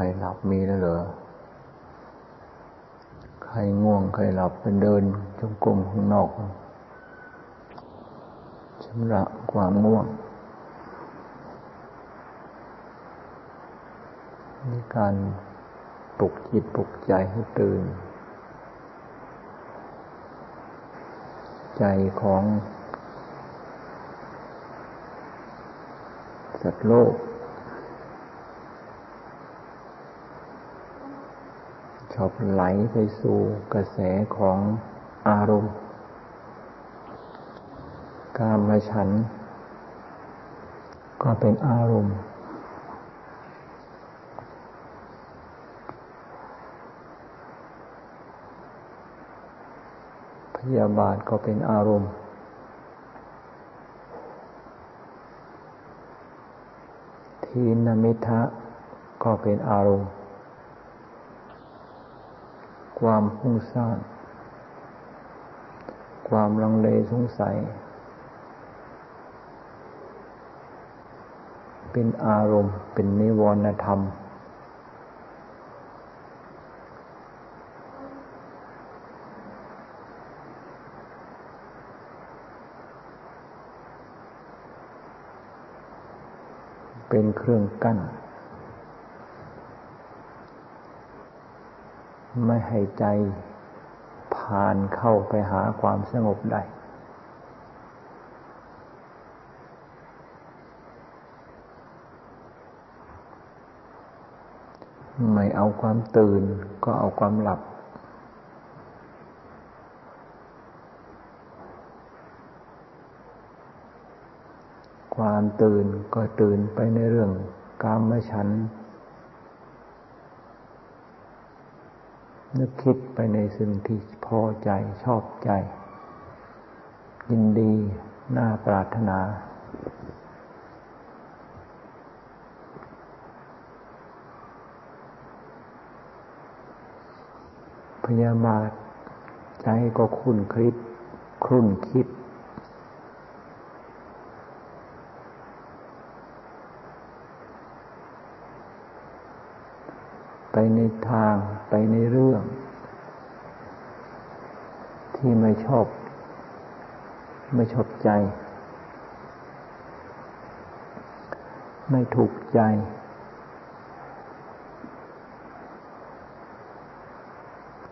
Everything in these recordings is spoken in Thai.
รหลับมีแล้วเหรอ ใครง่วงใครหลับเป็นเดินจงกรมข้างนอกชำระความง่วงนี่การปลุกจิตปลุกใจให้ตื่น ใจของสัตว์โลก ชอบไหลไปสู่กระแสของอารมณ์ กามฉัน ก็เป็นอารมณ์ พยาบาทก็เป็นอารมณ์ทีนมิทะก็เป็นอารมณ์ ความฟุ้งซ่าน ความลังเลสงสัย เป็นอารมณ์ เป็นนิวรณธรรม เป็นเครื่องกั้น ไม่ให้ใจผ่านเข้าไปหาความสงบได้ไม่เอาความตื่นก็เอาความหลับ ความตื่นก็ตื่นไปในเรื่องกามฉัน นึกคิดไปในสิ่งที่พอใจชอบใจ ยินดีน่าปรารถนา พยาบาทใจก็คุ้นคิดคุ้นคิดไปในทาง ไปในเรื่อง ที่ไม่ชอบ ไม่ชอบใจ ไม่ถูกใจ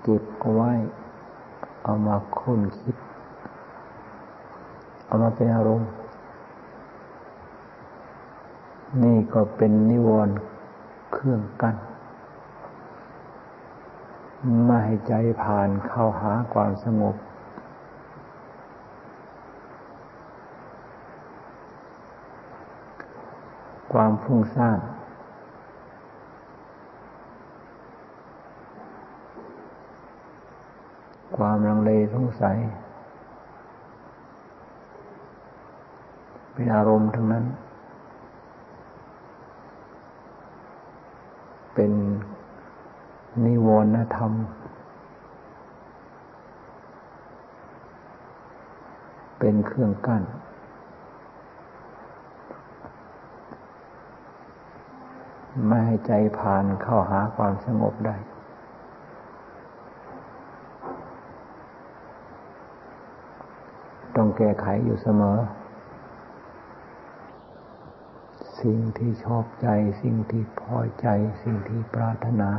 เก็บเอาไว้ เอามาคุ้นคิด เอามาเป็นอารมณ์ นี่ก็เป็นนิวรณ์เครื่องกั้น ไม่ให้ใจผ่านเข้าหาความสงบ ความฟุ้งซ่านความลังเลสงสัย เป็นอารมณ์ทั้งนั้น เป็น นิวรณธรรม เป็นเครื่องกั้น ไม่ให้ใจผ่านเข้าหาความสงบได้ต้องแก้ไขอยู่เสมอ สิ่งที่ชอบใจ สิ่งที่พอใจ สิ่งที่ปรารถนา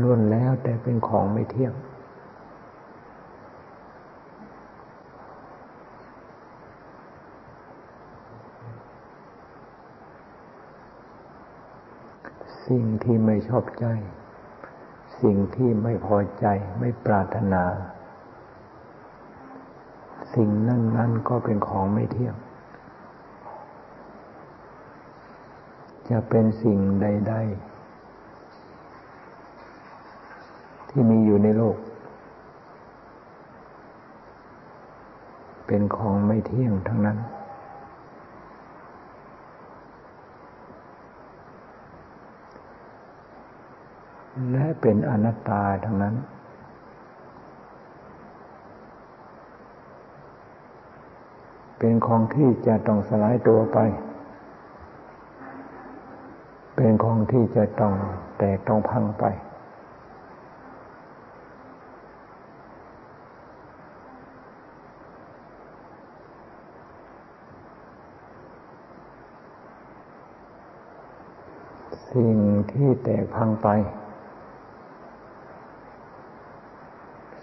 ล้วนแล้วแต่เป็นของไม่เที่ยง สิ่งที่ไม่ชอบใจ สิ่งที่ไม่พอใจไม่ปรารถนา สิ่งนั้นนั้นก็เป็นของไม่เที่ยงจะเป็นสิ่งใด ๆที่มี อยู่ในโลก เป็นของไม่เที่ยงทั้งนั้น และเป็นอนัตตาทั้งนั้นเป็นของที่จะต้องสลายตัวไป เป็นของที่จะต้องแตกต้องพังไป สิ่ง ที่แตกพังไป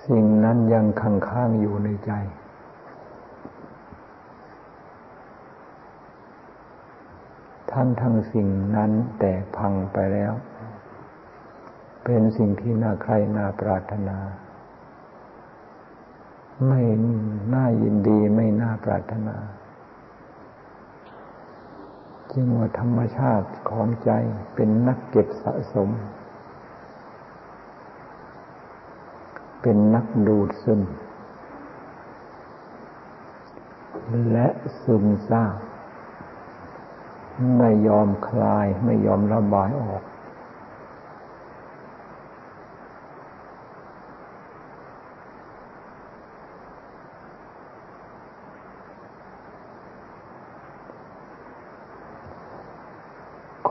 สิ่งนั้นยังขังข้างอยู่ในใจทั้งทั้งสิ่งนั้นแตกพังไปแล้ว เป็นสิ่งที่น่าใครน่าปรารถนา ไม่น่ายินดีไม่น่าปรารถนา จึงว่าธรรมชาติของใจเป็นนักเก็บสะสม เป็นนักดูดซึม และซึมซาบไม่ยอมคลายไม่ยอมระบายออก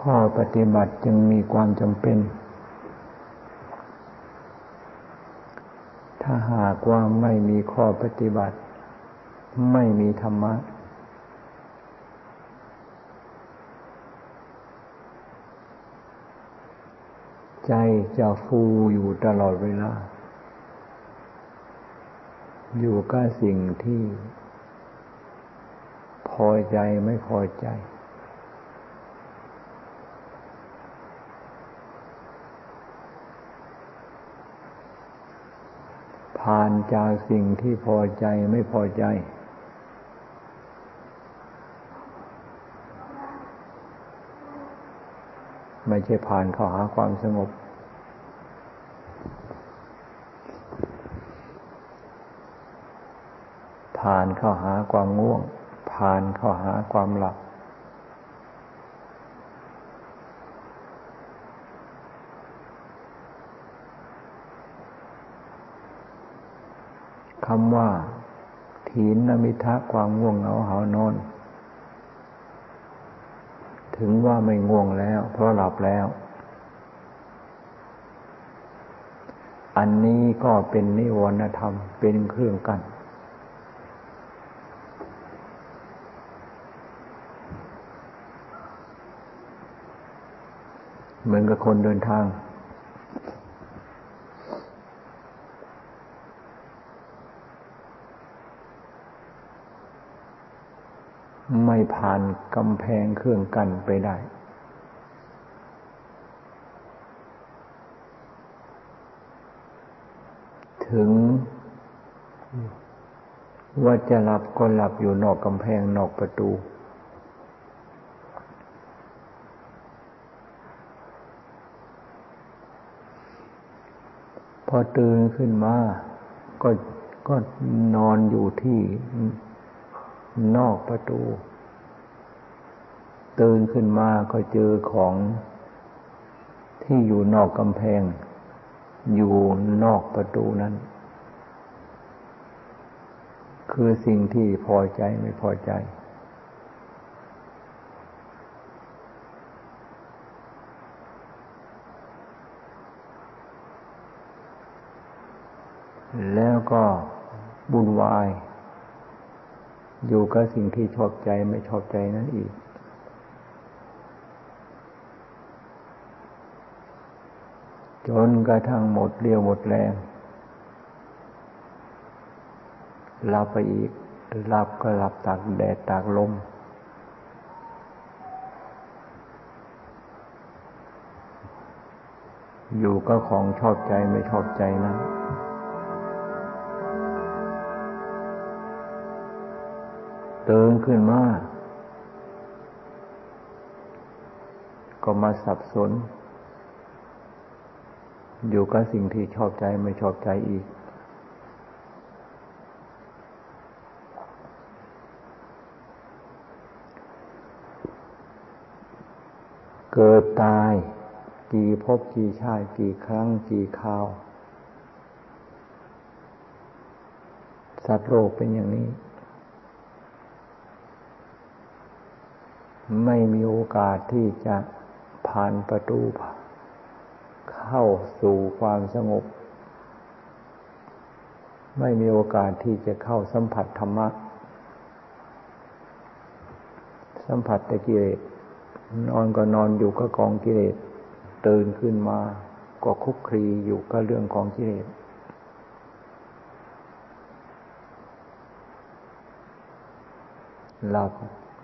ข้อ ปฏิบัติจึงมีความจำเป็น ถ้าหากว่าไม่มีข้อปฏิบัติ ไม่มีธรรมะ ใจจะฟูอยู่ตลอดเวลา อยู่กับสิ่งที่พอใจไม่พอใจ ผ่าน จากสิ่งที่พอใจไม่พอใจ ไม่ใช่ผ่านเข้าหาความสงบ ผ่านเข้าหาความง่วง ผ่านเข้าหาความหลับ คำว่า ถีนนมิทะความง่วงเหงาหานอน ถึงว่าไม่ง่วงแล้ว เพราะหลับแล้ว อันนี้ก็เป็นนิวรณธรรมเป็นเครื่องกัน้นเหมือนกับคนเดินทาง ไม่ ผ่านกำแพงเครื่องกันไปได้ ถึงว่าจะหลับก็หลับอยู่นอกกำแพงนอกประตู พอตื่นขึ้นมา ก็ก็นอนอยู่ที่นอกประตู ตื่นขึ้นมาก็เจอของที่อยู่นอกกำแพง อยู่นอกประตูนั้น คือสิ่งที่พอใจไม่พอใจ แล้วก็บุญวาย อยู่กับสิ่งที่ชอบใจไม่ชอบใจนั่นอีก จนกระทั่งหมดเรียวหมดแรงหลับไปอีกหลับก็หลับตากแดดตากลม อยู่ก็ของชอบใจไม่ชอบใจนั้นตื่นขึ้นมา ก็มาสับสน อยู่กับสิ่งที่ชอบใจไม่ชอบใจอีก เกิดตาย กี่พบกี่ชาติกี่ครั้งกี่คราว สัตว์โลกเป็นอย่างนี้ ไม่มีโอกาสที่จะผ่านประตูผ่า เข้าสู่ความสงบ ไม่มีโอกาสที่จะเข้าสัมผัสธรรมะ สัมผัสแต่กิเลสนอนก็นอนอยู่ก็กองกิเลสตื่นขึ้นมาก็คุกคลีอยู่กับเรื่องของกิเลสหลับ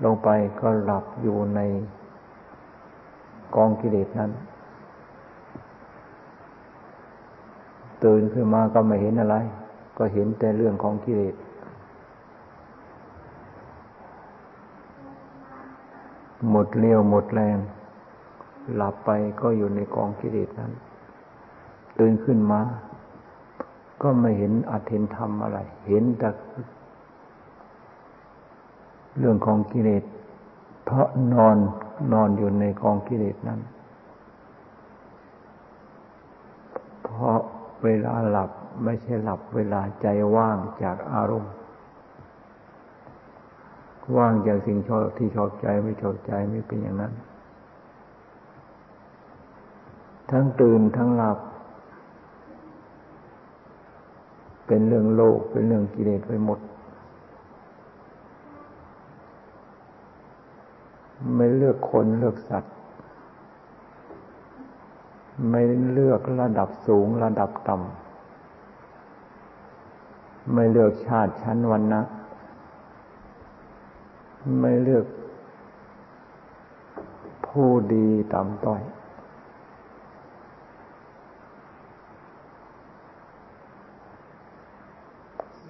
ลงไปก็หลับอยู่ในกองกิเลสนั้น ตื่นขึ้นมาก็ไม่เห็นอะไร ก็เห็นแต่เรื่องของกิเลสหมดเลี้ยวหมดแรง หลับไปก็อยู่ในกองกิเลสนั้น ตื่นขึ้นมา ก็ไม่เห็นอัตเห็นธรรมอะไร เห็นแต่เรื่องของกิเลสเพราะนอนนอนอยู่ในกองกิเลสนั้น เพราะ เวลาหลับไม่ใช่หลับเวลาใจว่างจากอารมณ์ ว่างจากสิ่งชอบที่ชอบใจไม่ชอบใจไม่เป็นอย่างนั้น ทั้งตื่นทั้งหลับ เป็นเรื่องโลกเป็นเรื่องกิเลสไปหมด ไม่เลือกคนเลือกสัตว์ ไม่เลือกระดับสูงระดับต่ำไม่เลือกชาติชั้นวันนะไม่เลือกผู้ดีต่ำต้อย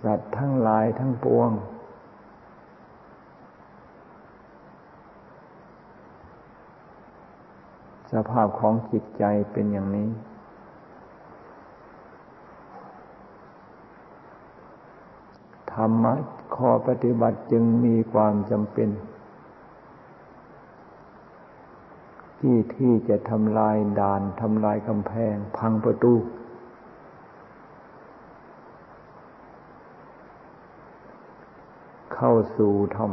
สัตว์ทั้งหลายทั้งปวง สภาพของจิตใจเป็นอย่างนี้ ธรรมะข้อปฏิบัติจึงมีความจำเป็น ที่ที่จะทำลายด่านทำลายกำแพง พังประตู เข้าสู่ธรรม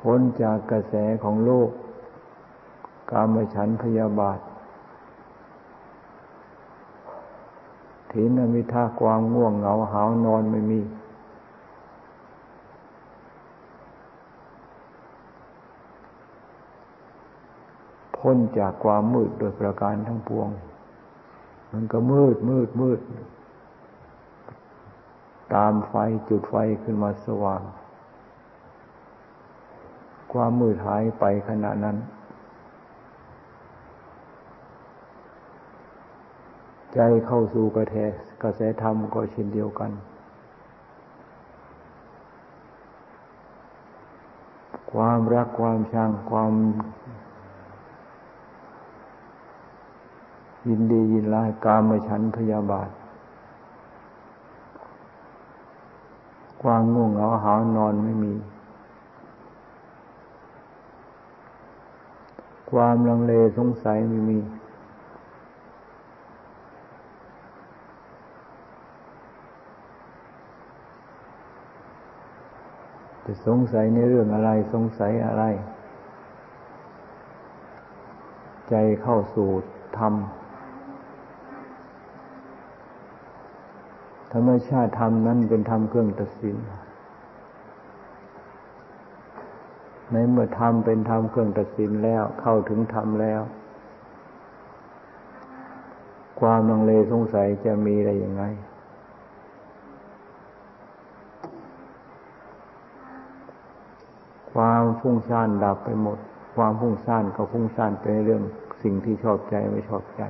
พ้นจากกระแสของโลก กามฉันพยาบาทถีนมิท่าความง่วงเหงาหาวนอนไม่มี พ้นจากความมืดโดยประการทั้งปวง มันก็มืดมืดมืด ตามไฟจุดไฟขึ้นมาสว่าง ความมืดหายไปขณะนั้น ใจเข้าสู่กระแทกระแสธรรมก็เช่นเดียวกัน ความรักความชังความยินดียินร้ายกามฉันพยาบาท ความง่วงเหงาหานอนไม่มี ความลังเลสงสัยไม่มี จะสงสัยในเรื่องอะไรสงสัยอะไร ใจเข้าสู่ธรรม ธรรมชาติธรรมนั้นเป็นธรรมเครื่องตัดสิน ในเมื่อธรรมเป็นธรรมเครื่องตัดสินแล้ว เข้าถึงธรรมแล้ว ความลังเลสงสัยจะมีอะไรยังไง ความฟุ้งซ่านดับไปหมด ความฟุ้งซ่านก็ฟุ้งซ่านไปในเรื่องสิ่งที่ชอบใจไม่ชอบใจ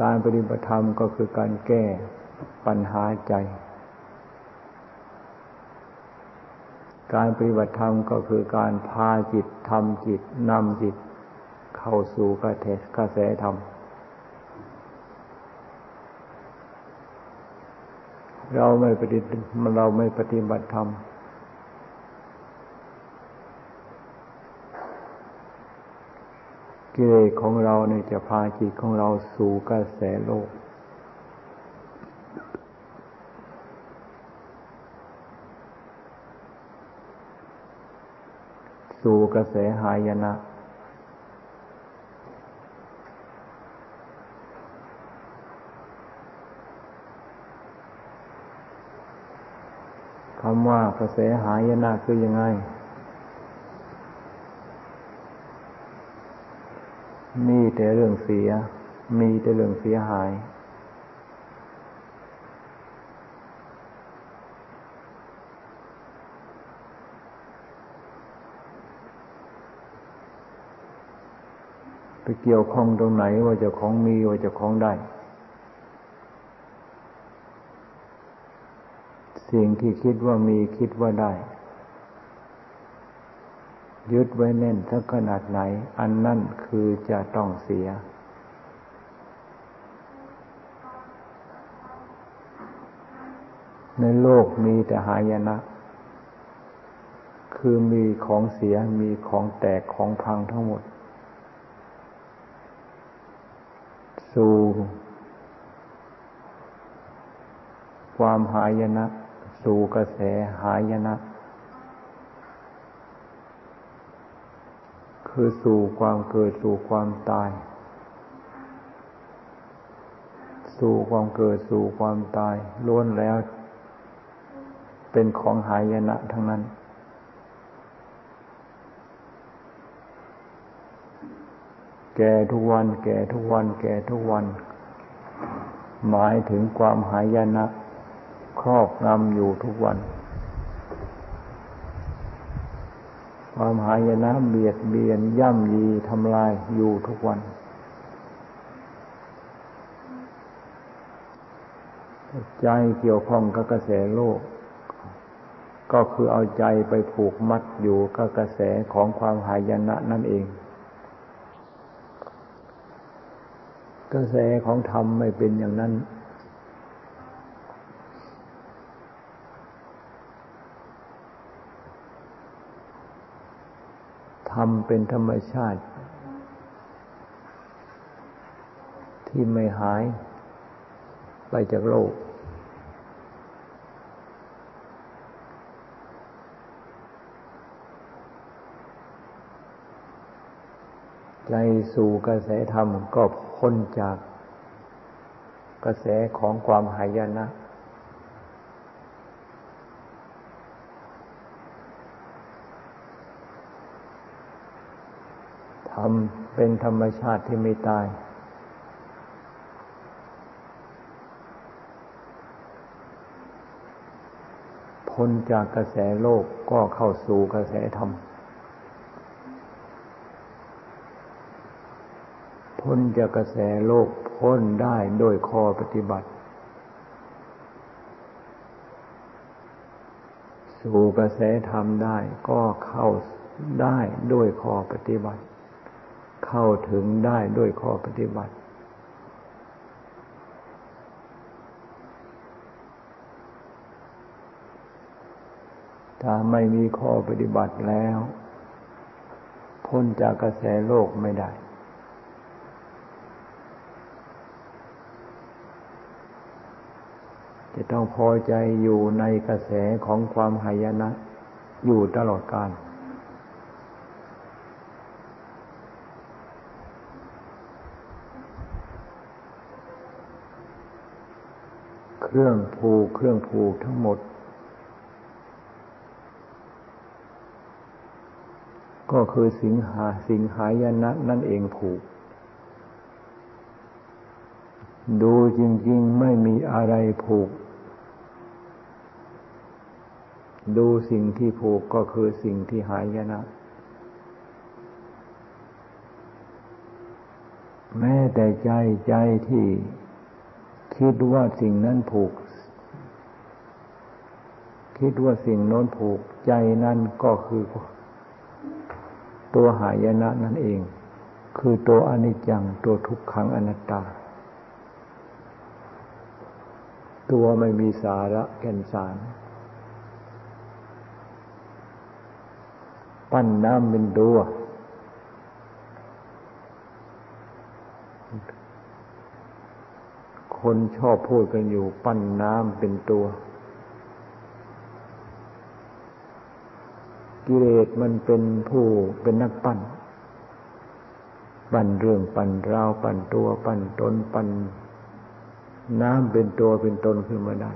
การปฏิบัติธรรมก็คือการแก้ ปัญหาใจ การปฏิบัติธรรมก็คือการพาจิตทำจิตนำจิต เข้าสู่กระแสกระแสธรรม เราไม่ปฏิเราไม่ปฏิบัติธรรมกิเลสของเราเนี่ยจะพาจิตของเราสู่กระแสโลก สู่กระแสหายนะ คำว่ากระแสหายนะคือยังไง มีแต่เรื่องเสีย มีแต่เรื่องเสียหาย ไปเกี่ยวข้องตรงไหนว่าจะของมีว่าจะของได้ สิ่งที่คิดว่ามีคิดว่าได้ ยึดไว้แน่นสักขนาดไหน อันนั่นคือจะต้องเสีย ในโลกมีแต่หายนะคือมีของเสียมีของแตกของพังทั้งหมด สู่ ความหายนะ สู่กระแสหายนะ คือสู่ความเกิดสู่ความตาย สู่ความเกิดสู่ความตายล้วนแล้ว เป็นของหายนะทั้งนั้นแก่ทุกวัน แก่ทุกวัน แก่ทุกวัน หมายถึงความหายนะ ครอบงำอยู่ทุกวัน ความหายนะเบียดเบียนย่ำยีทำลายอยู่ทุกวัน ใจเกี่ยวข้องกับกระแสโลก ก็คือเอาใจไปผูกมัดอยู่กับกระแสของความหายนะนั่นเองกระแสของธรรมไม่เป็นอย่างนั้น ธรรมเป็นธรรมชาติ ที่ไม่หายไปจากโลก ใจสู่กระแสธรรมก็พ้นจากกระแสของความหายนะธ รมเป็นธรรมชาติที่ไม่ตาย พ้นจากกระแสโลกก็เข้าสู่กระแสธรรม พ้นจากกระแสโลกพ้นได้โดยข้อปฏิบัติ สู่กระแสธรรมได้ก็เข้าได้ด้วยข้อปฏิบัติ เข้าถึงได้ด้วยข้อปฏิบัติ ถ้าไม่มีข้อปฏิบัติแล้ว พ้นจากกระแสโลกไม่ได้จะต้องพอใจอยู่ในกระแสของความหายนะ อยู่ตลอดกาล เครื่องผูกเครื่องผูกทั้งหมด ก็คือสิงหาสิงหายนะนั่นเองผูก ดูจริง ๆ ไม่มีอะไรผูก ดูสิ่งที่ผูกก็คือสิ่งที่หายนะแม้แต่ใจใจที่ คิดว่าสิ่งนั้นผูก คิดว่าสิ่งโน้นผูกใจนั่นก็คือ ตัวหายนะนั่นเอง คือตัวอนิจจังตัวทุกขังอนัตตา ตัวไม่มีสาระแก่นสาร ปั้นน้ำเป็นตัว คนชอบพูดกันอยู่ปั้นน้ำเป็นตัว กิเลสมันเป็นผู้เป็นนักปั้น ปั้นเรื่องปั้นราวปั้นตัว ปั้นตนปั้นน้ำเป็นตัวเป็นตนขึ้นมาได้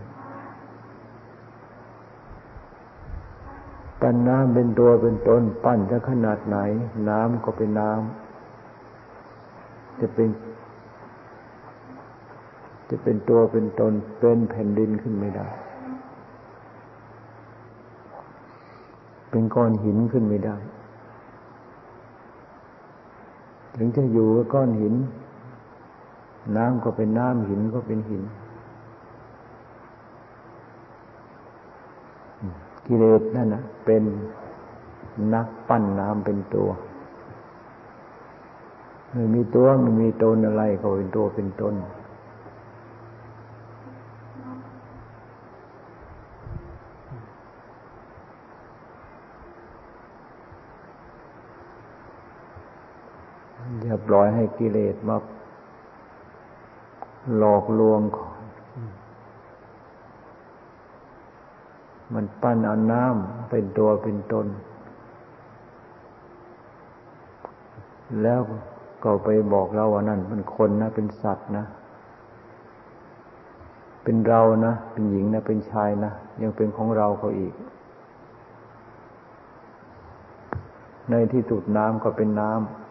ปั้นน้ำเป็นตัวเป็นตน ปั้นจะขนาดไหน น้ำก็เป็นน้ำจะเป็น จะเป็นตัวเป็นตนเป็นแผ่นดินขึ้นไม่ได้ เป็นก้อนหินขึ้นไม่ได้ ถึงจะอยู่กับก้อนหิน น้ำก็เป็นน้ำหินก็เป็นหิน กิเลสนั่นนะเป็นนักปั้นน้ำเป็นตัวไม่มีตัวไม่มีตนอะไรก็เป็นตัวเป็นตนอย่า ปล่อยให้กิเลสมาหลอกลวงก่อน มันปั้นเอาน้ำเป็นตัวเป็นตน แล้วก็ไปบอกเราว่านั่นเป็นคนนะ เป็นสัตว์นะ เป็นเรานะ เป็นหญิงนะ เป็นชายนะ ยังเป็นของเราเขาอีก ในที่สุดน้ำก็เป็นน้ำ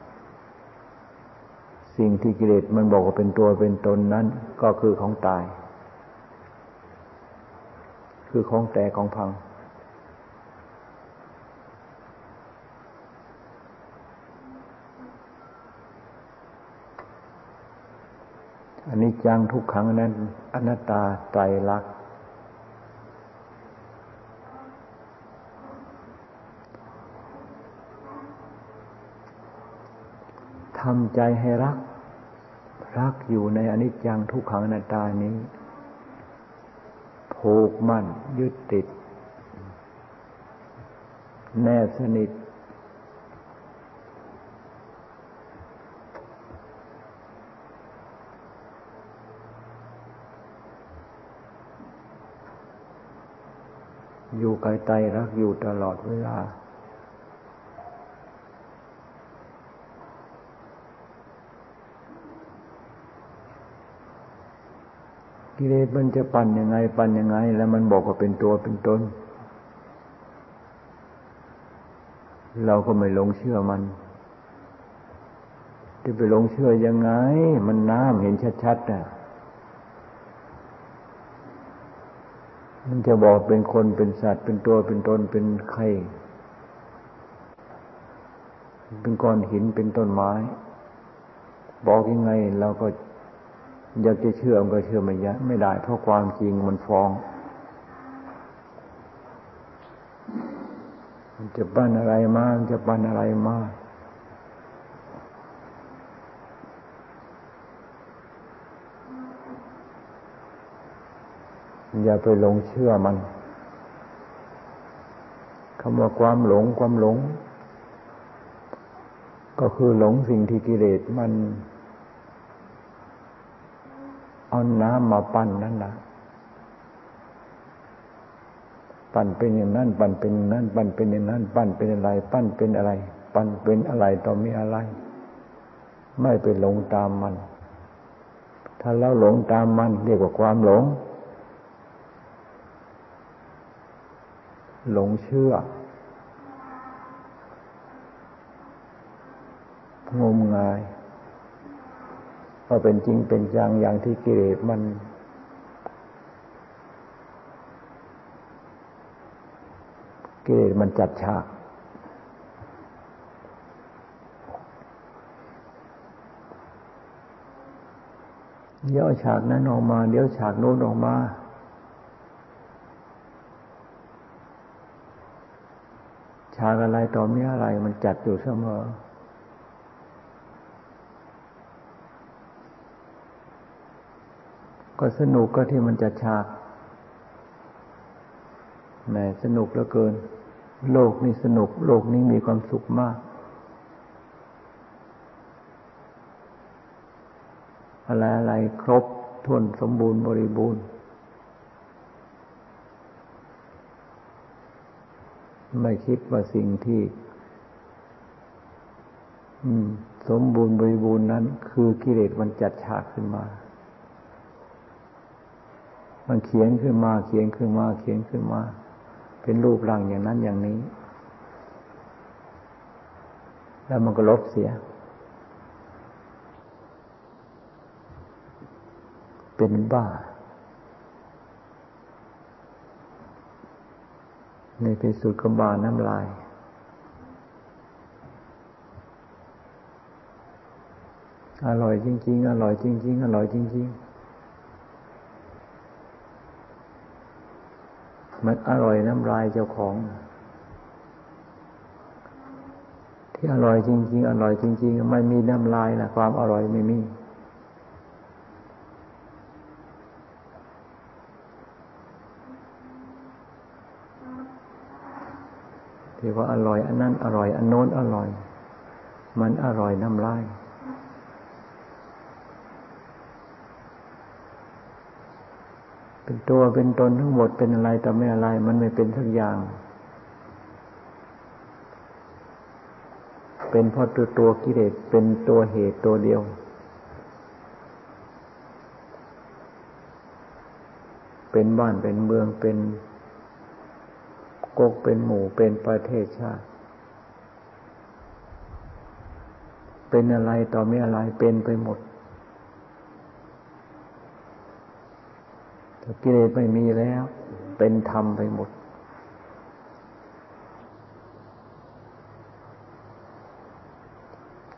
สิ่งที่กิเลสมันบอกว่าเป็นตัวเป็นตนนั้น ก็คือของตาย คือของแตกของพัง อันนี้จังทุกขังนั้น อนัตตาไตรลักษณ์ ทำใจให้รัก รักอยู่ในอนิจจังทุกขังอนัตตานี้ผูกมั่นยึดติด แน่สนิท อยู่ไกลใจรักอยู่ตลอดเวลา กิเลสมันจะปั่นยังไง ปั่นยังไง แล้วมันบอกว่าเป็นตัวเป็นตนเราก็ไม่ลงเชื่อมัน จะไปลงเชื่อยังไง มันน้ำเห็นชัดๆนะมันจะบอกเป็นคนเป็นสัตว์ เป็นตัวเป็นตนเป็นใคร เป็นก้อนหินเป็นต้นไม้ บอกยังไงเราก็ อยากจะเชื่อมันก็เชื่อไม่ยะไม่ได้ เพราะความจริงมันฟ้อง มันจะปั้นอะไรมา มันจะปั้นอะไรมาอย่าไปหลงเชื่อมันคำว่าความหลงความหลง ก็คือหลงสิ่งที่กิเลสมัน เอาน้ำมาปั้นนั่นนะปั้นเป็นอย่างนั้น ปั้นเป็นอย่างนั้น ปั้นเป็นอย่างนั้น ปั้นเป็นอะไร ปั้นเป็นอะไร ปั้นเป็นอะไรต่อมีอะไร ไม่ไปหลงตามมัน ถ้าเราหลงตามมัน เรียกว่าความหลง หลงเชื่องมงาย ว่าเป็นจริงเป็นจังอย่างที่กิเลสมัน กิเลสมันจัดฉากเดี๋ยวฉากนั้นออกมา เดี๋ยวฉากโน้นออกมาฉากอะไรต่อมีอะไรมันจัดอยู่เสมอ ก็สนุกก็ที่มันจะฉากแหมสนุกเหลือเกิน โลกนี้สนุก โลกนี้มีความสุขมาก อะไรอะไรครบถ้วนสมบูรณ์บริบูรณ์ ไม่คิดว่าสิ่งที่สมบูรณ์บริบูรณ์นั้น คือกิเลสมันจัดฉากขึ้นมา มันเขียนขึ้นมา เขียนขึ้นมา เขียนขึ้นมา เป็นรูปร่างอย่างนั้นอย่างนี้ แล้วมันก็ลบเสีย เป็นบ้าในที่สุดก็บาน้ำลาย อร่อยจริง ๆ อร่อยจริง ๆ อร่อยจริง ๆ มันอร่อยน้ำลายเจ้าของ ที่อร่อยจริง ๆ อร่อยจริง ๆ ไม่มีน้ำลายนะความอร่อยไม่มีที่ว่าอร่อย อันนั้นอร่อย อันโน้นอร่อย มันอร่อยน้ำลาย เป็นตัวเป็นตนทั้งหมดเป็นอะไรแต่ไม่อะไร มันไม่เป็นสักอย่าง เป็นเพราะตัวตัวกิเลสเป็นตัวเหตุตัวเดียวเป็นบ้านเป็นเมืองเป็นกกเป็นหมู่เป็นประเทศชาติ เป็นอะไรต่อไม่อะไรเป็นไปหมด กิเลสไม่มีแล้ว เป็นธรรมไปหมด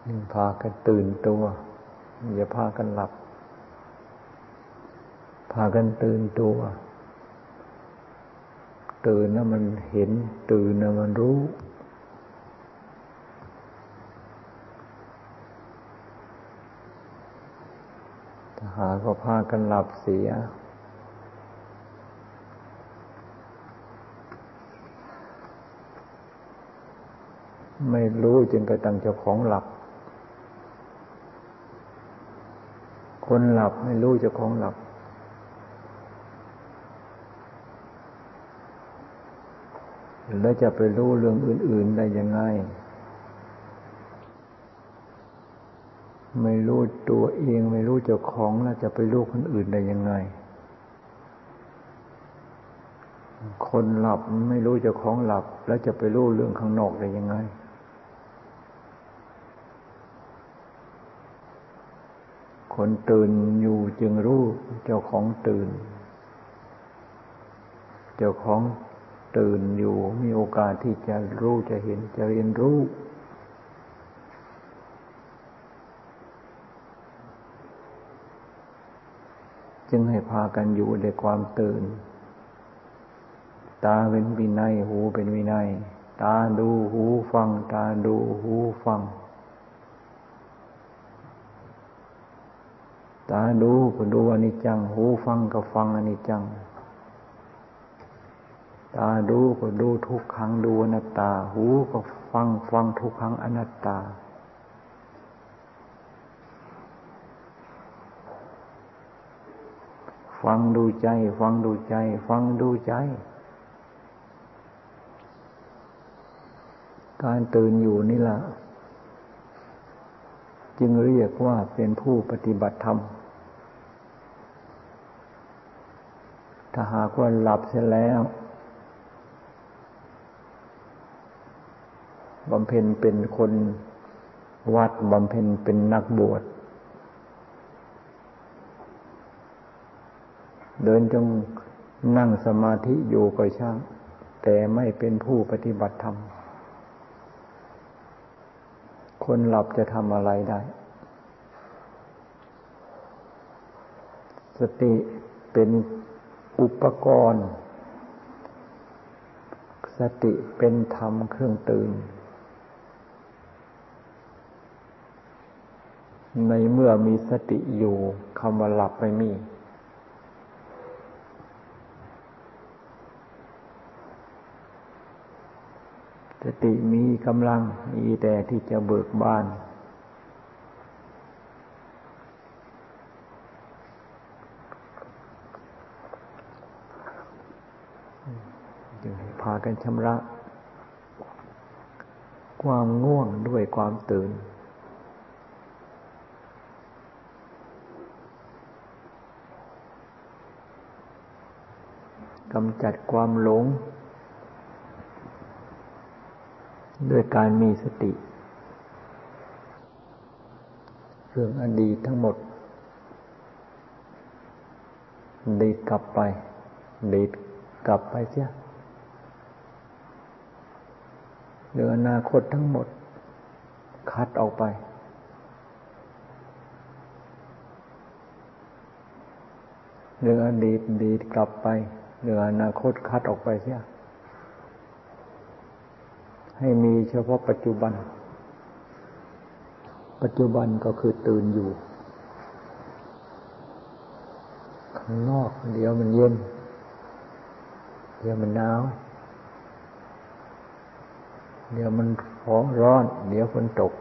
นี่พากันตื่นตัวอย่าพากันหลับ พากันตื่นตัว ตื่นนะมันเห็น ตื่นนะมันรู้ถ้าหาก็พากันหลับเสีย ไม่รู้จึงไปตั้งเจ้าของหลับ คนหลับไม่รู้เจ้าของหลับ แล้วจะไปรู้เรื่องอื่น ๆได้ยังไง ไม่รู้ตัวเองไม่รู้เจ้าของแล้วจะไปรู้คนอื่นได้ยังไง คนหลับไม่รู้เจ้าของหลับ แล้วจะไปรู้เรื่องข้างนอกได้ยังไง คนตื่นอยู่จึงรู้เจ้าของตื่น เจ้าของตื่นอยู่มีโอกาสที่จะรู้จะเห็นจะเรียนรู้ จึงให้พากันอยู่ในความตื่น ตาเป็นวินัย หูเป็นวินัย ตาดูหูฟัง ตาดูหูฟัง ตาดูก็ดูอนิจจัง หูฟังก็ฟังอนิจจัง ตาดูก็ดูทุกครั้งดูอนัตตา หูก็ฟังฟังทุกครั้งอนัตตา ฟังดูใจ ฟังดูใจ ฟังดูใจ การตื่นอยู่นี่แหละจึงเรียกว่าเป็นผู้ปฏิบัติธรรม ถ้าหากว่าหลับเสียแล้วบำเพ็ญเป็นคนวัดบำเพ็ญเป็นนักบวช เดินจงนั่งสมาธิอยู่ก็ช่าง แต่ไม่เป็นผู้ปฏิบัติธรรม คนหลับจะทำอะไรได้ สติเป็น อุปกรณ์ สติเป็นธรรมเครื่องตื่น ในเมื่อมีสติอยู่คำว่าหลับไม่มี สติมีกำลังมีแต่ที่จะเบิกบาน จึงให้พา กันชำระ ความง่วงด้วยความตื่น กำจัดความหลง ด้วยการมีสติ เรื่องอดีตทั้งหมด ดีดกลับไปดีดกลับไปเสีย เรืออนาคตทั้งหมด คัดออกไปเรืออดีตดีกลับไปเรืออนาคตคัดออกไปเสียให้มีเฉพาะปัจจุบัน ปัจจุบันก็คือตื่นอยู่ข้างนอกเดี๋ยวมันเย็น เดี๋ยวมันหนาว เดี๋ยวมันร้อน เดี๋ยวฝนตก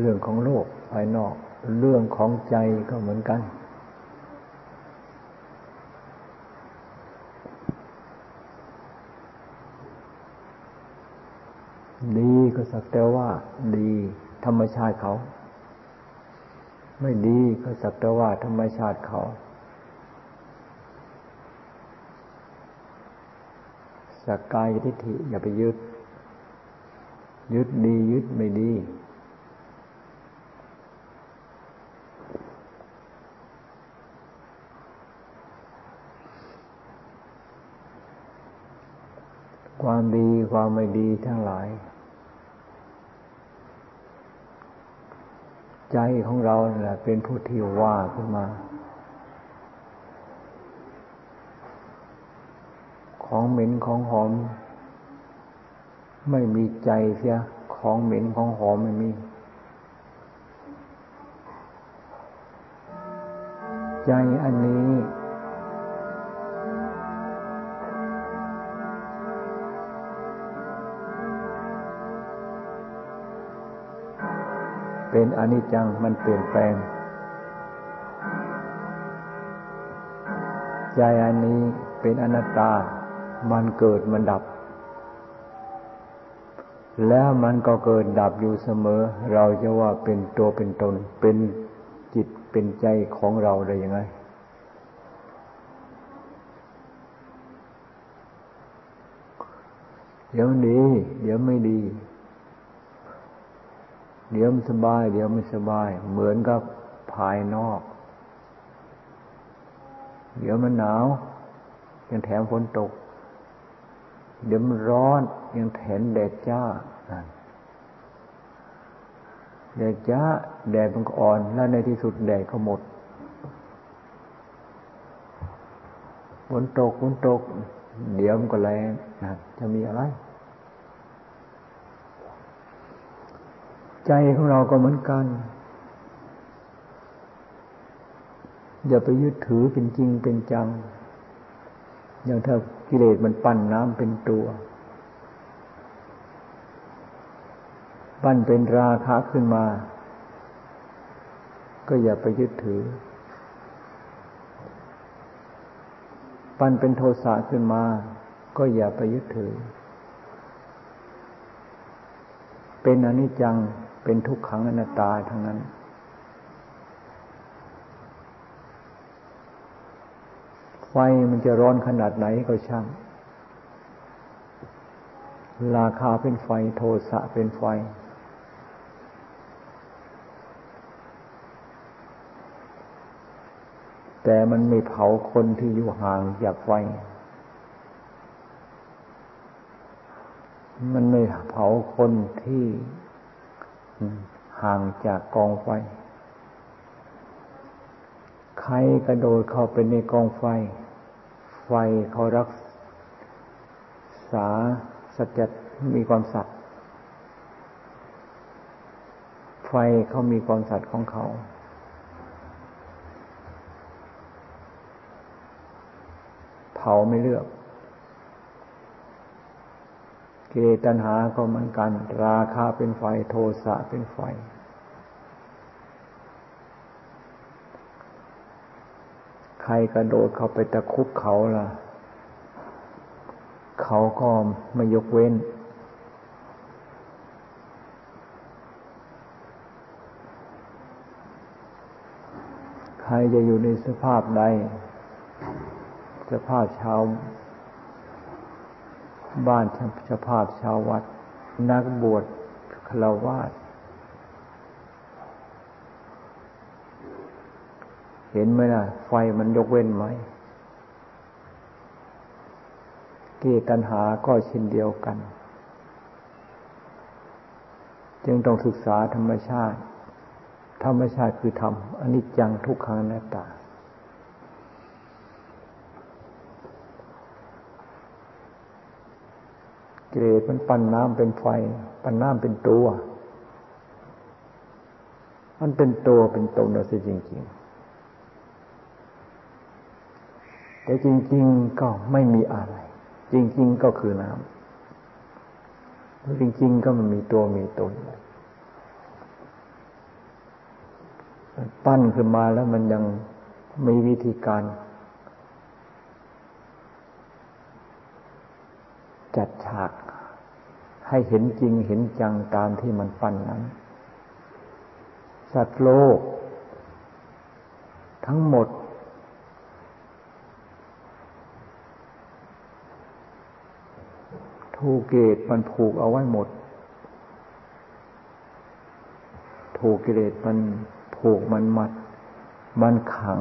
เรื่องของโลกภายนอก เรื่องของใจก็เหมือนกันดีก็สักแต่ว่า ดีธรรมชาติเขา ไม่ดีก็สักแต่ว่าธรรมชาติเขา สักกายทิฏฐิอย่าไปยึด ยึดดียึดไม่ดี ความดีความไม่ดีทั้งหลาย ใจของเราแหละเป็นผู้ที่ว่าขึ้นมา ของเหม็นของหอม ไม่มีใจเสียของเหม็นของหอมไม่มี ใจอันนี้ เป็นอนิจจังมันเปลี่ยนแปลง ใจอันนี้เป็นอนัตตา มันเกิดมันดับ แล้วมันก็เกิดดับอยู่เสมอ เราจะว่าเป็นตัวเป็นตน เป็นจิตเป็นใจของเราได้ยังไงเดี๋ยวดี เดี๋ยวไม่ดี เดี๋ยวมันสบาย เดี๋ยวไม่สบาย เหมือนกับภายนอก เดี๋ยวมันหนาว ยังแถมฝนตก เดี๋ยวมันร้อนยังแถมแดดจ้าแดดจ้าแดดมันก็อ่อน แล้วในที่สุดแดดก็หมดฝนตกฝนตก เดี๋ยวมันก็แรงนะจะมีอะไร ใจของเราก็เหมือนกัน อย่าไปยึดถือเป็นจริงเป็นจัง อย่างถ้ากิเลสมันปั้นน้ำเป็นตัว ปั้นเป็นราคะขึ้นมา ก็อย่าไปยึดถือ ปั้นเป็นโทสะขึ้นมา ก็อย่าไปยึดถือ เป็นอนิจจัง เป็นทุกขังอนัตตาทั้งนั้น ไฟมันจะร้อนขนาดไหนก็ช่าง ราคาเป็นไฟโทสะเป็นไฟ แต่มันไม่เผาคนที่อยู่ห่างจากไฟมันไม่เผาคนที่ ห่างจากกองไฟ ใครกระโดดเข้าไปในกองไฟ ไฟเขารักษาสัจจมีความสัตย์ไฟเขามีความสัตย์ของเขา เผาไม่เลือก กิเลสตัณหาก็เหมือนกัน ราคาเป็นไฟโทสะเป็นไฟ ใครกระโดดเข้าไปตะคุบเขาล่ะ เขาก็ไม่ยกเว้น ใครจะอยู่ในสภาพใด สภาพชาว บ้านสภาพชาววัด นักบวชคลาวาสเห็นไหมล่ะ ไฟมันยกเว้นไหมเกิเลตัณหาก็เช่นเดียวกัน จึงต้องศึกษาธรรมชาติ ธรรมชาติคือธรรมอนิจจังทุกขังนัตตา เกรดมันปั้นน้ำเป็นไฟ ปั้นน้ำเป็นตัว มันเป็นตัวเป็นตนเราสิจริง ๆ แต่จริง ๆ ก็ไม่มีอะไร จริง ๆ ก็คือน้ำจริง ๆ ก็มันมีตัวมีตนปั้นขึ้นมาแล้วมันยังมีวิธีการ จัดฉาก ให้เห็นจริงเห็นจังตามที่มันปั้นนั้น สัตว์โลก ทั้งหมด ถูกเกตมันผูกเอาไว้หมด ถูกกิเลสมันผูกมันมัด มันขัง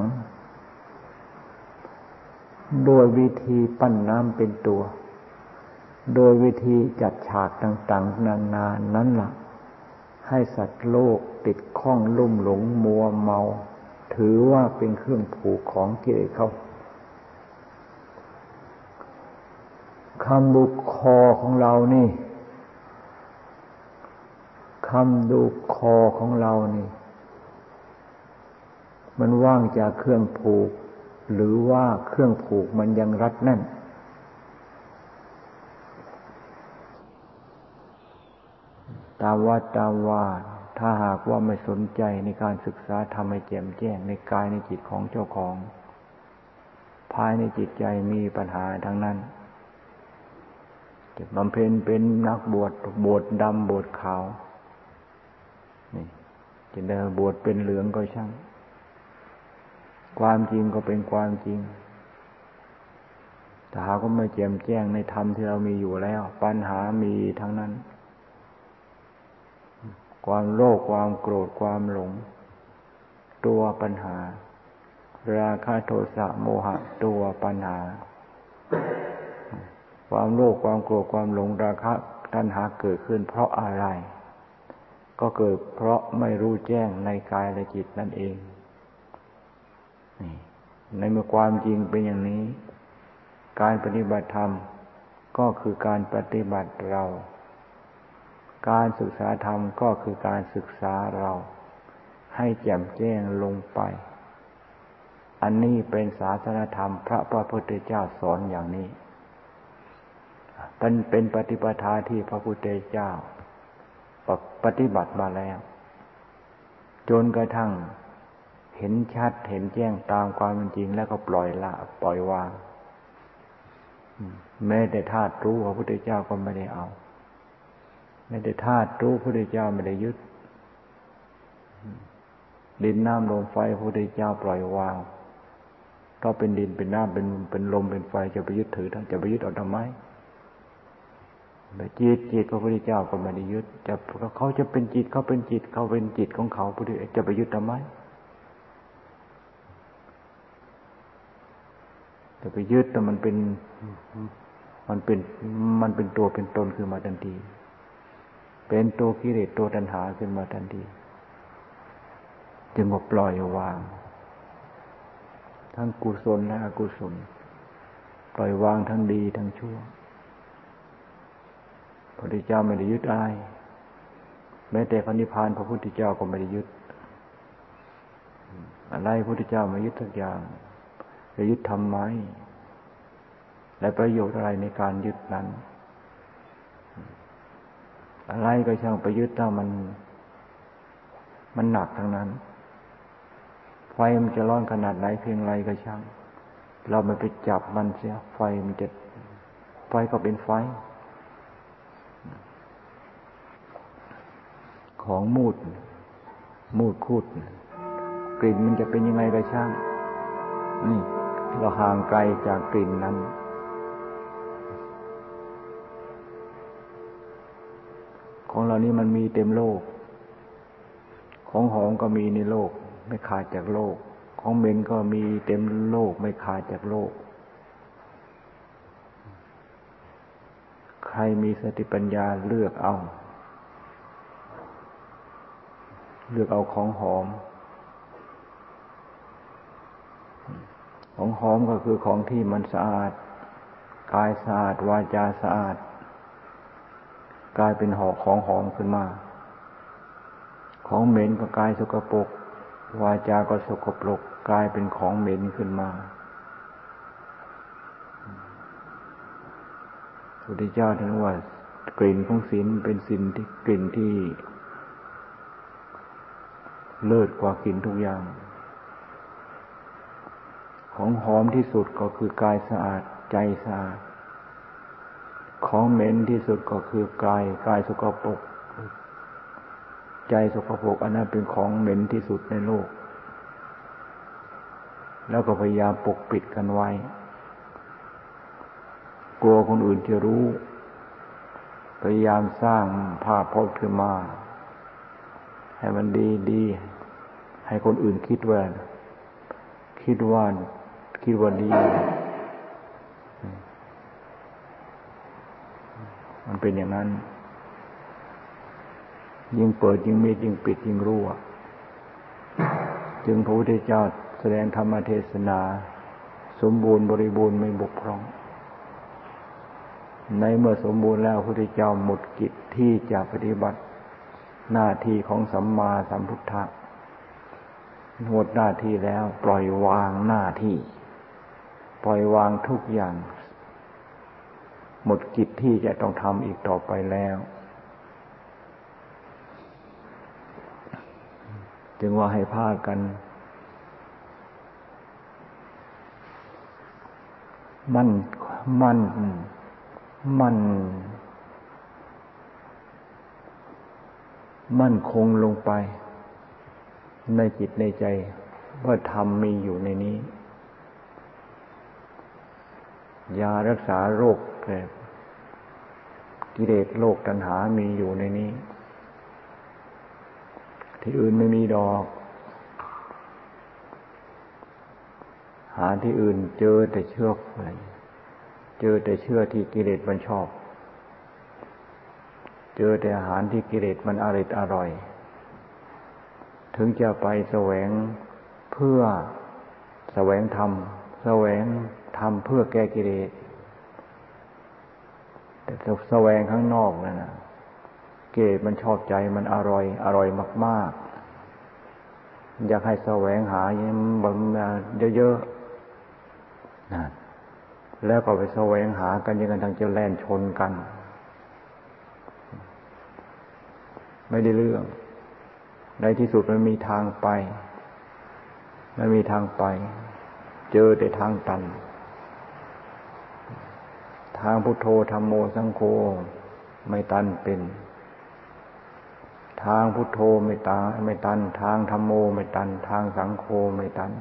โดยวิธีปั้นน้ำเป็นตัว โดยวิธีจัดฉากต่างๆ นานๆนั้นละ่ะ ให้สัตว์โลกติดข้องลุ่มหลงมัวเมา ถือว่าเป็นเครื่องผูกของกิเลสเขาคำดูคอของเรานี่คำดูคอของเรานี่ มันว่างจากเครื่องผูก หรือว่าเครื่องผูกมันยังรัดแน่น ตามว่าตามว่าถ้าหากว่าไม่สนใจในการศึกษาทำให้แจ่มแจ้งในกายในจิตของเจ้าของ ภายในจิตใจมีปัญหาทั้งนั้นจะบำเพ็ญเป็นนักบวชบวชดำบวชขาวนี่จะเดินบวชเป็นเหลืองก็ช่าง ความจริงก็เป็นความจริงแต่หาก็ไม่แจ่มแจ้งในธรรมที่เรามีอยู่แล้ว ปัญหามีทั้งนั้น ความโลภความโกรธความหลง ตัวปัญหา ราคะโทสะโมหะตัวปัญหา ความโลภความโกรธความหลงราคะตัณหาเกิดขึ้นเพราะอะไร ก็เกิดเพราะไม่รู้แจ้งในกายและจิตนั่นเองในเมื่อความจริงเป็นอย่างนี้ การปฏิบัติธรรมก็คือการปฏิบัติเรา การศึกษาธรรมก็คือการศึกษาเรา ให้แจ่มแจ้งลงไป อันนี้เป็นศาสนธรรมพระพุทธเจ้าสอนอย่างนี้เป็นเป็นปฏิปทาที่พระพุทธเจ้า ปฏิบัติมาแล้ว จนกระทั่งเห็นชัดเห็นแจ้งตามความเป็นจริงแล้วก็ปล่อยละ ปล่อยวางแม้แต่ธาตุรู้พระพุทธเจ้าก็ไม่ได้เอา แม้แต่ธาตุรู้พระพุทธเจ้าไม่ได้ยึดดินน้ำลมไฟพระพุทธเจ้าปล่อยวางก็เป็นดินเป็นน้ำเป็นเป็นลมเป็นไฟจะไปยึดถือจะไปยึดเอาทำไมจิตจิตพระพุทธเจ้าก็ไม่ได้ยึดจะเขาจะเป็นจิตเขาเป็นจิตเขาเป็นจิตของเขาพุทธจะไปยึดทำไมจะไปยึดแต่มันเป็นมันเป็นมันเป็นตัวเป็นตนขึ้นมาทันที เป็นตัวกิเลสตัวตัณหาขึ้นมาทันทีจึงว่าปล่อยวาง ทั้งกุศลและอกุศล ปล่อยวางทั้งดีทั้งชั่วพระพุทธเจ้าไม่ได้ยึดอะไรแม้แต่พระนิพพานพระพุทธเจ้าก็ไม่ได้ยึด อะไรพระพุทธเจ้าไม่ยึดทุกอย่างจะยึดทำไม และประโยชน์อะไรในการยึดนั้น อะไรก็ช่างไปยึดถ้ามัน มันหนักทั้งนั้นไฟมันจะร้อนขนาดไหนเพียงไรก็ช่าง เราไม่ไปจับมันเสียไฟมันจะไฟก็เป็นไฟ ของมูด มูดคูด กลิ่นมันจะเป็นยังไงก็ช่าง นี่ เราห่างไกลจากกลิ่นนั้น ของเรานี่มันมีเต็มโลก ของหอมก็มีในโลก ไม่ขาดจากโลก ของเหม็นก็มีเต็มโลก ไม่ขาดจากโลก ใครมีสติปัญญาเลือกเอา เลือกเอาของหอม ของหอมก็คือของที่มันสะอาด กายสะอาด วาจาสะอาด กลายเป็นหอของหอมขึ้นมา ของเหม็นก็กลายสกปรกวาจาก็สกปรกกลายเป็นของเหม็นขึ้นมาพุทธเจ้าท่านว่ากลิ่นของศีลเป็นสิ่งที่กลิ่นที่ เลิศกว่ากลิ่นทุกอย่าง ของหอมที่สุดก็คือกายสะอาดใจสะอาด ของเหม็นที่สุดก็คือกายกายสกปรกใจสกปรกอันนั้นเป็นของเหม็นที่สุดในโลก แล้วก็พยายามปกปิดกันไว้ กลัวคนอื่นจะรู้ พยายามสร้างภาพพจน์ขึ้นมา ให้มันดีดีให้คนอื่นคิดว่า คิดว่าคิดว่าดี มันเป็นอย่างนั้น ยิ่งเปิดยิ่งมียิ่งปิดยิ่งรั่ว จึงพระพุทธเจ้าแสดงธรรมเทศนา สมบูรณ์บริบูรณ์ไม่บกพร่อง ในเมื่อสมบูรณ์แล้วพระพุทธเจ้าหมดกิจที่จะปฏิบัติหน้าที่ของสัมมาสัมพุทธะหมดหน้าที่แล้ว ปล่อยวางหน้าที่ ปล่อยวางทุกอย่าง หมดกิจที่จะต้องทำอีกต่อไปแล้ว จึงว่าให้พากัน มั่นมั่นมั่นมั่นคงลงไป ในจิตในใจ ว่าธรรมมีอยู่ในนี้ยารักษาโรค กิเลสโรคตัณหามีอยู่ในนี้ ที่อื่นไม่มีดอก หาที่อื่นเจอแต่เชือกอะไรเจอแต่เชื่อที่กิเลสมันชอบ เจอแต่อาหารที่กิเลสมันอร่อยอร่อย ถึงจะไปแสวงเพื่อแสวงธรรม แสวงทำเพื่อแก้กิเลส แต่แสวงข้างนอกนั่นนะกิเลสมันชอบใจมันอร่อย อร่อยมาก ๆ อยากให้แสวงหาอย่างมันเยอะๆนะแล้วก็ไปแสวงหากันยังกันทางเจะแล่นชนกัน ไม่ได้เรื่อง ในที่สุดมันมีทางไป ไม่มีทางไป เจอแต่ทางตัน ทางพุทโธธรรมโมสังโฆไม่ตันเป็น ทางพุทโธไม่ตาไม่ตัน ทางธรรมโมไม่ตัน ทางสังโฆไม่ตัน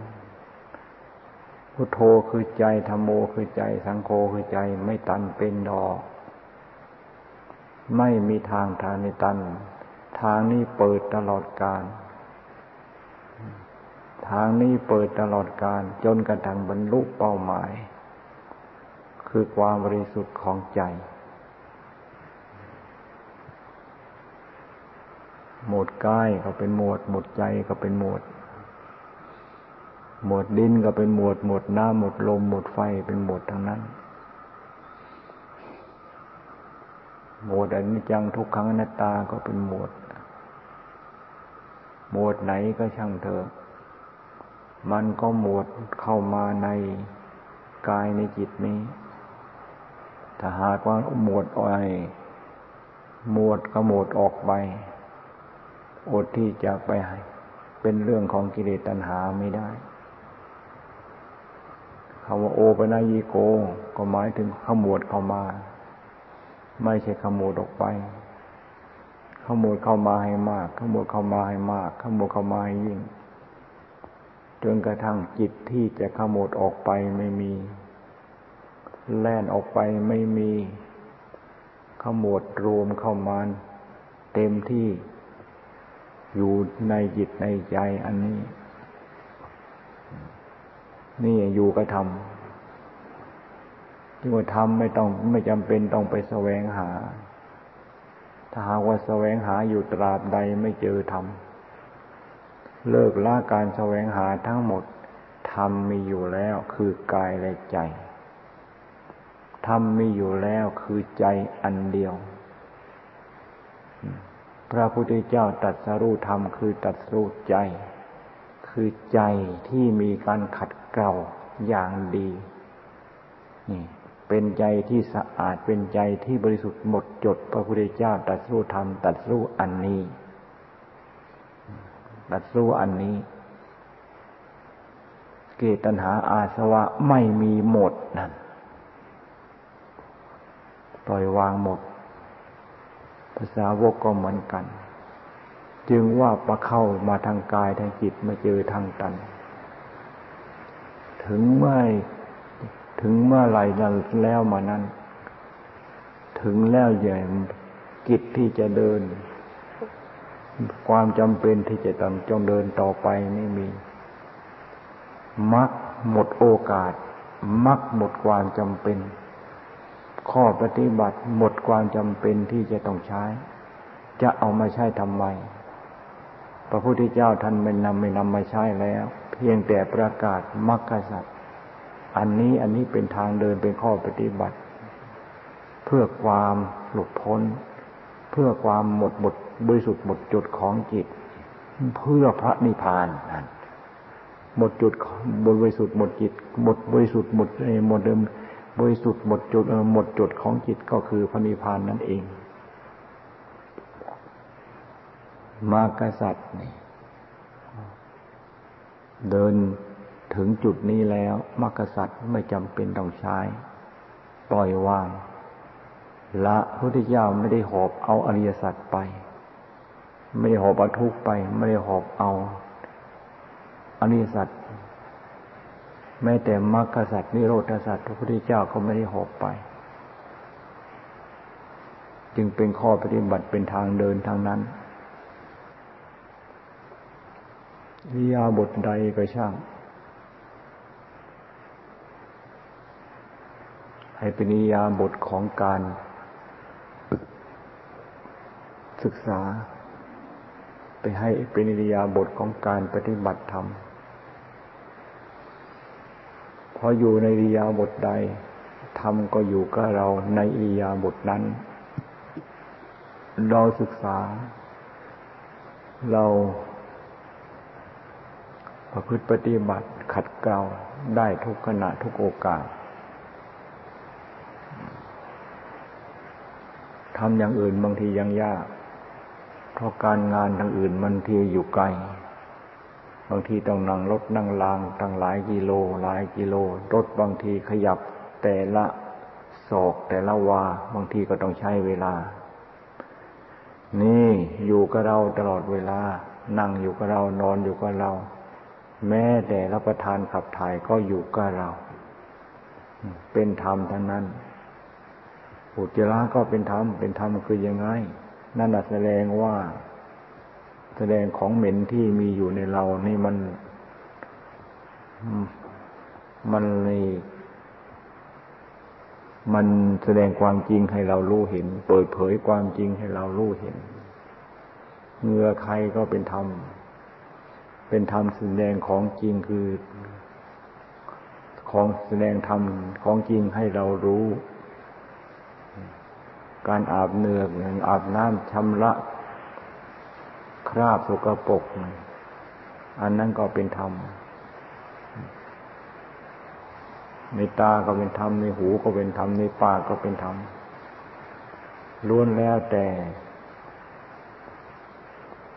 พุทโธคือใจธรรมโมคือใจ สังโฆคือใจไม่ตันเป็นดอก ไม่มีทางทางในตัน ทางนี้เปิดตลอดกาลทางนี้เปิดตลอดกาลจนกระทั่งบรรลุเป้าหมาย คือความบริสุทธิ์ของใจ หมวดกายก็เป็นหมวด หมวดใจก็เป็นหมวด หมวดดินก็เป็นหมวด หมวดน้ำหมวดลม หมวดไฟเป็นหมวดทั้งนั้น หมวดอนิจจังทุกขังอนัตตาก็เป็นหมวด หมวดไหนก็ช่างเถอะมันก็หมวดเข้ามาในกายในจิตนี้ ถ้าหากว่าหมวดอ้อยหมวดก็หมวดออกไปอดที่จะไปเป็นเรื่องของกิเลสตัณหาไม่ได้คำว่าโอปนายโก ก็หมายถึงขมวดเข้ามา ไม่ใช่ขมวดออกไปขมวดเข้ามาให้มากขมวดเข้ามาให้มากขมวดเข้ามาให้ยิ่งจนกระทั่งจิตที่จะขมวดออกไปไม่มี แล่นออกไปไม่มีขมวดรวมเข้ามาเต็มที่อยู่ในจิตในใจอันนี้ นี่อยู่กับธรรมที่ว่าธรรมไม่ต้องไม่จำเป็นต้องไปแสวงหา ถ้าหากว่าแสวงหาอยู่ตราบใดไม่เจอธรรมเลิกละการแสวงหาทั้งหมดธรรมมีอยู่แล้วคือกายและใจ ธรรมมีอยู่แล้วคือใจอันเดียว พระพุทธเจ้าตัดสรู้ธรรมคือตัดสู้ใจ คือใจที่มีการขัดเกลาอย่างดีนี่เป็นใจที่สะอาดเป็นใจที่บริสุทธิ์หมดจด พระพุทธเจ้าตัดสู้ธรรมตัดสู้อันนี้ตัดสู้อันนี้เกตัญหาอาสวะไม่มีหมดนั่น ปล่อยวางหมดภาษาวกก็เหมือนกัน จึงว่าประเข้ามาทางกายทางจิตมาเจอทางตัน ถึงเมื่อถึงเมื่อไรนั้นแล้วมานั้น ถึงแล้วใหญ่กิจที่จะเดิน ความจำเป็นที่จะต้องจงเดินต่อไปไม่มี มักหมดโอกาส มักหมดความจำเป็น ข้อปฏิบัติหมดความจำเป็นที่จะต้องใช้ จะเอามาใช้ทำไม พระพุทธเจ้าท่านไม่นำไม่นำมาใช้แล้ว เพียงแต่ประกาศมรรคสัตว์อันนี้อันนี้เป็นทางเดินเป็นข้อปฏิบัติ เพื่อความหลุดพ้น เพื่อความหมดหมดบริสุทธิ์หมดจุดของจิต เพื่อพระนิพพานนั่นหมดจุดบริสุทธิ์หมดจิต หมดบริสุทธิ์หมดหมดเดิม บริสุทธิ์หมดจุดหมดจุดของจิตก็คือพระนิพพานนั่นเอง มากษัตริย์นี่เดินถึงจุดนี้แล้วมรรคสัตว์ไม่จำเป็นต้องใช้ปล่อยวาง ละพระพุทธเจ้าไม่ได้หอบเอาอริยสัจไป ไม่ได้หอบเอาทุกไป ไม่ได้หอบเอาอริยสัจ แม้แต่มรรคสัตว์นิโรธสัตว์พระพุทธเจ้าก็ไม่ได้หอบไป จึงเป็นข้อปฏิบัติเป็นทางเดินทางนั้นวิยาบทใดก็ช่าง ให้เป็นนิยาบทของการศึกษา ไปให้เป็นนิยาบทของการปฏิบัติธรรม พออยู่ในอิยาบทใดธรรมก็อยู่กับเราในอิยาบทนั้น เราศึกษา เราประพฤติปฏิบัติขัดเกลาได้ทุกขณะทุกโอกาสทำอย่างอื่นบางทียังยาก เพราะการงานทางอื่นมันทีอยู่ไกล บางทีต้องนั่งรถนั่งรางตั้งหลายกิโลหลายกิโล รถบางทีขยับแต่ละศอกแต่ละวา บางทีก็ต้องใช้เวลา นี่อยู่กับเราตลอดเวลา นั่งอยู่กับเรานอนอยู่กับเรา แม้แต่รับประทานขับถ่ายก็อยู่กับเรา เป็นธรรมทั้งนั้นอุจจาระก็เป็นธรรมเป็นธรรมคือยังไง นั่นแสดงว่า แสดงของเหม็นที่มีอยู่ในเรานี่มัน มันเลยมันแสดงความจริงให้เรารู้เห็น เปิดเผยความจริงให้เรารู้เห็นเงื่อใครก็เป็นธรรม เป็นธรรมแสดงของจริงคือ ของแสดงธรรมของจริงให้เรารู้ การอาบเนือกอาบน้ำชำระ ราบสกปรกอันนั้นก็เป็นธรรม ในตาก็เป็นธรรม ในหูก็เป็นธรรม ในปากก็เป็นธรรม ล้วนแล้วแต่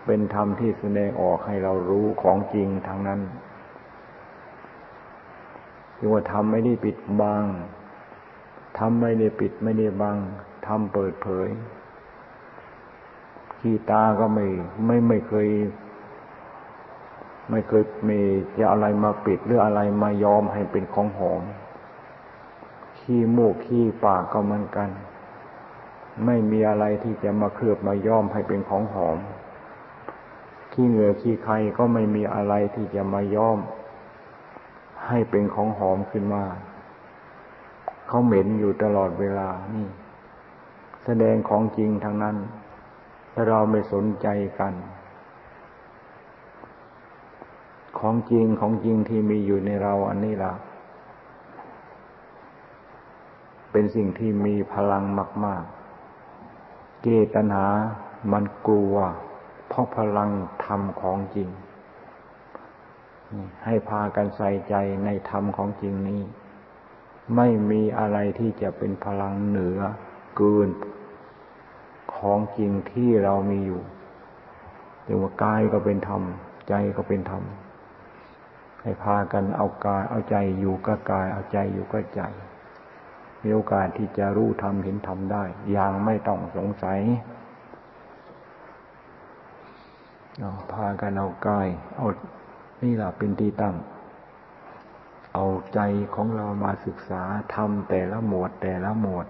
เป็นธรรมที่แสดงออกให้เรารู้ของจริงทางนั้นเรียกว่าทำไม่ได้ปิดบังทำไม่ได้ปิดไม่ได้บังทำเปิดเผย ขี้ตาก็ไม่ไม่ไม่เคย ไม่เคยมีจะอะไรมาปิดหรืออะไรมายอมให้เป็นของหอม ขี้มูกขี้ปากก็เหมือนกัน ไม่มีอะไรที่จะมาเคลือบมาย้อมให้เป็นของหอม ขี้เหงื่อขี้ใครก็ไม่มีอะไรที่จะมาย้อม ให้เป็นของหอมขึ้นมาเขาเหม็นอยู่ตลอดเวลานี่ แสดงของจริงทางนั้น ถ้าเราไม่สนใจกัน ของจริงของจริงที่มีอยู่ในเราอันนี้ล่ะ เป็นสิ่งที่มีพลังมาก ๆ เกตัญหามันกลัว เพราะพลังธรรมของจริง ให้พากันใส่ใจในธรรมของจริงนี้ ไม่มีอะไรที่จะเป็นพลังเหนือเกิน ของจริงที่เรามีอยู่เรียกว่ากายก็เป็นธรรม ใจก็เป็นธรรม ให้พากันเอากายเอาใจอยู่กับกาย เอาใจอยู่กับใจ มีโอกาสที่จะรู้ธรรมเห็นธรรมได้ อย่างไม่ต้องสงสัยพากันเอากาย เอานี่แหละเป็นที่ตั้ง เอาใจของเรามาศึกษาทำแต่ละหมวดแต่ละหมวด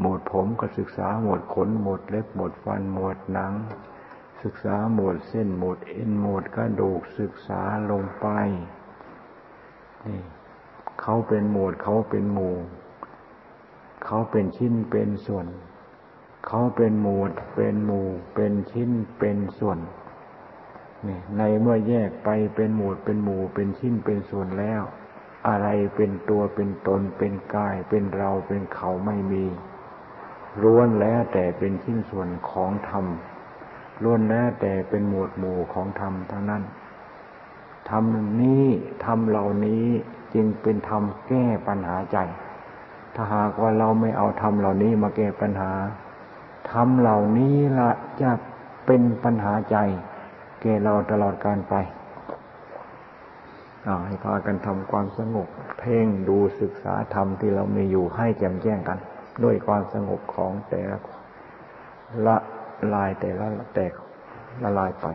หมวดผมก็ศึกษาหมวดขนหมวดเล็บหมวดฟันหมวดหนัง ศึกษาหมวดเส้นหมวดเอ็นหมวดกระดูกศึกษาลงไปนี่เขาเป็นหมวดเขาเป็นหมู่เขาเป็นชิ้นเป็นส่วน เขาเป็นหมวดเป็นหมู่ เป็นชิ้นเป็นส่วนนี่ในเมื่อแยกไปเป็นหมู่เป็นหมู่ เป็นชิ้นเป็นส่วนแล้ว อะไรเป็นตัวเป็นตนเป็นกายเป็นเราเป็นเขาไม่มี ล้วนแล้วแต่เป็นชิ้นส่วนของธรรมล้วนแล้วแต่เป็นหมวดหมู่ของธรรมทั้งนั้นธรรมนี้ธรรมเหล่านี้จึงเป็นธรรมแก้ปัญหาใจ ถ้าหากว่าเราไม่เอาธรรมเหล่านี้มาแก้ปัญหาธรรมเหล่านี้ละจะเป็นปัญหาใจ แก่เราตลอดการไปให้พากันทำความสงบ เพ่งดูศึกษาธรรมที่เรามีอยู่ให้แจ่มแจ้งกัน ด้วยความสงบของแต่ละละลายแต่ละแตกละลายไป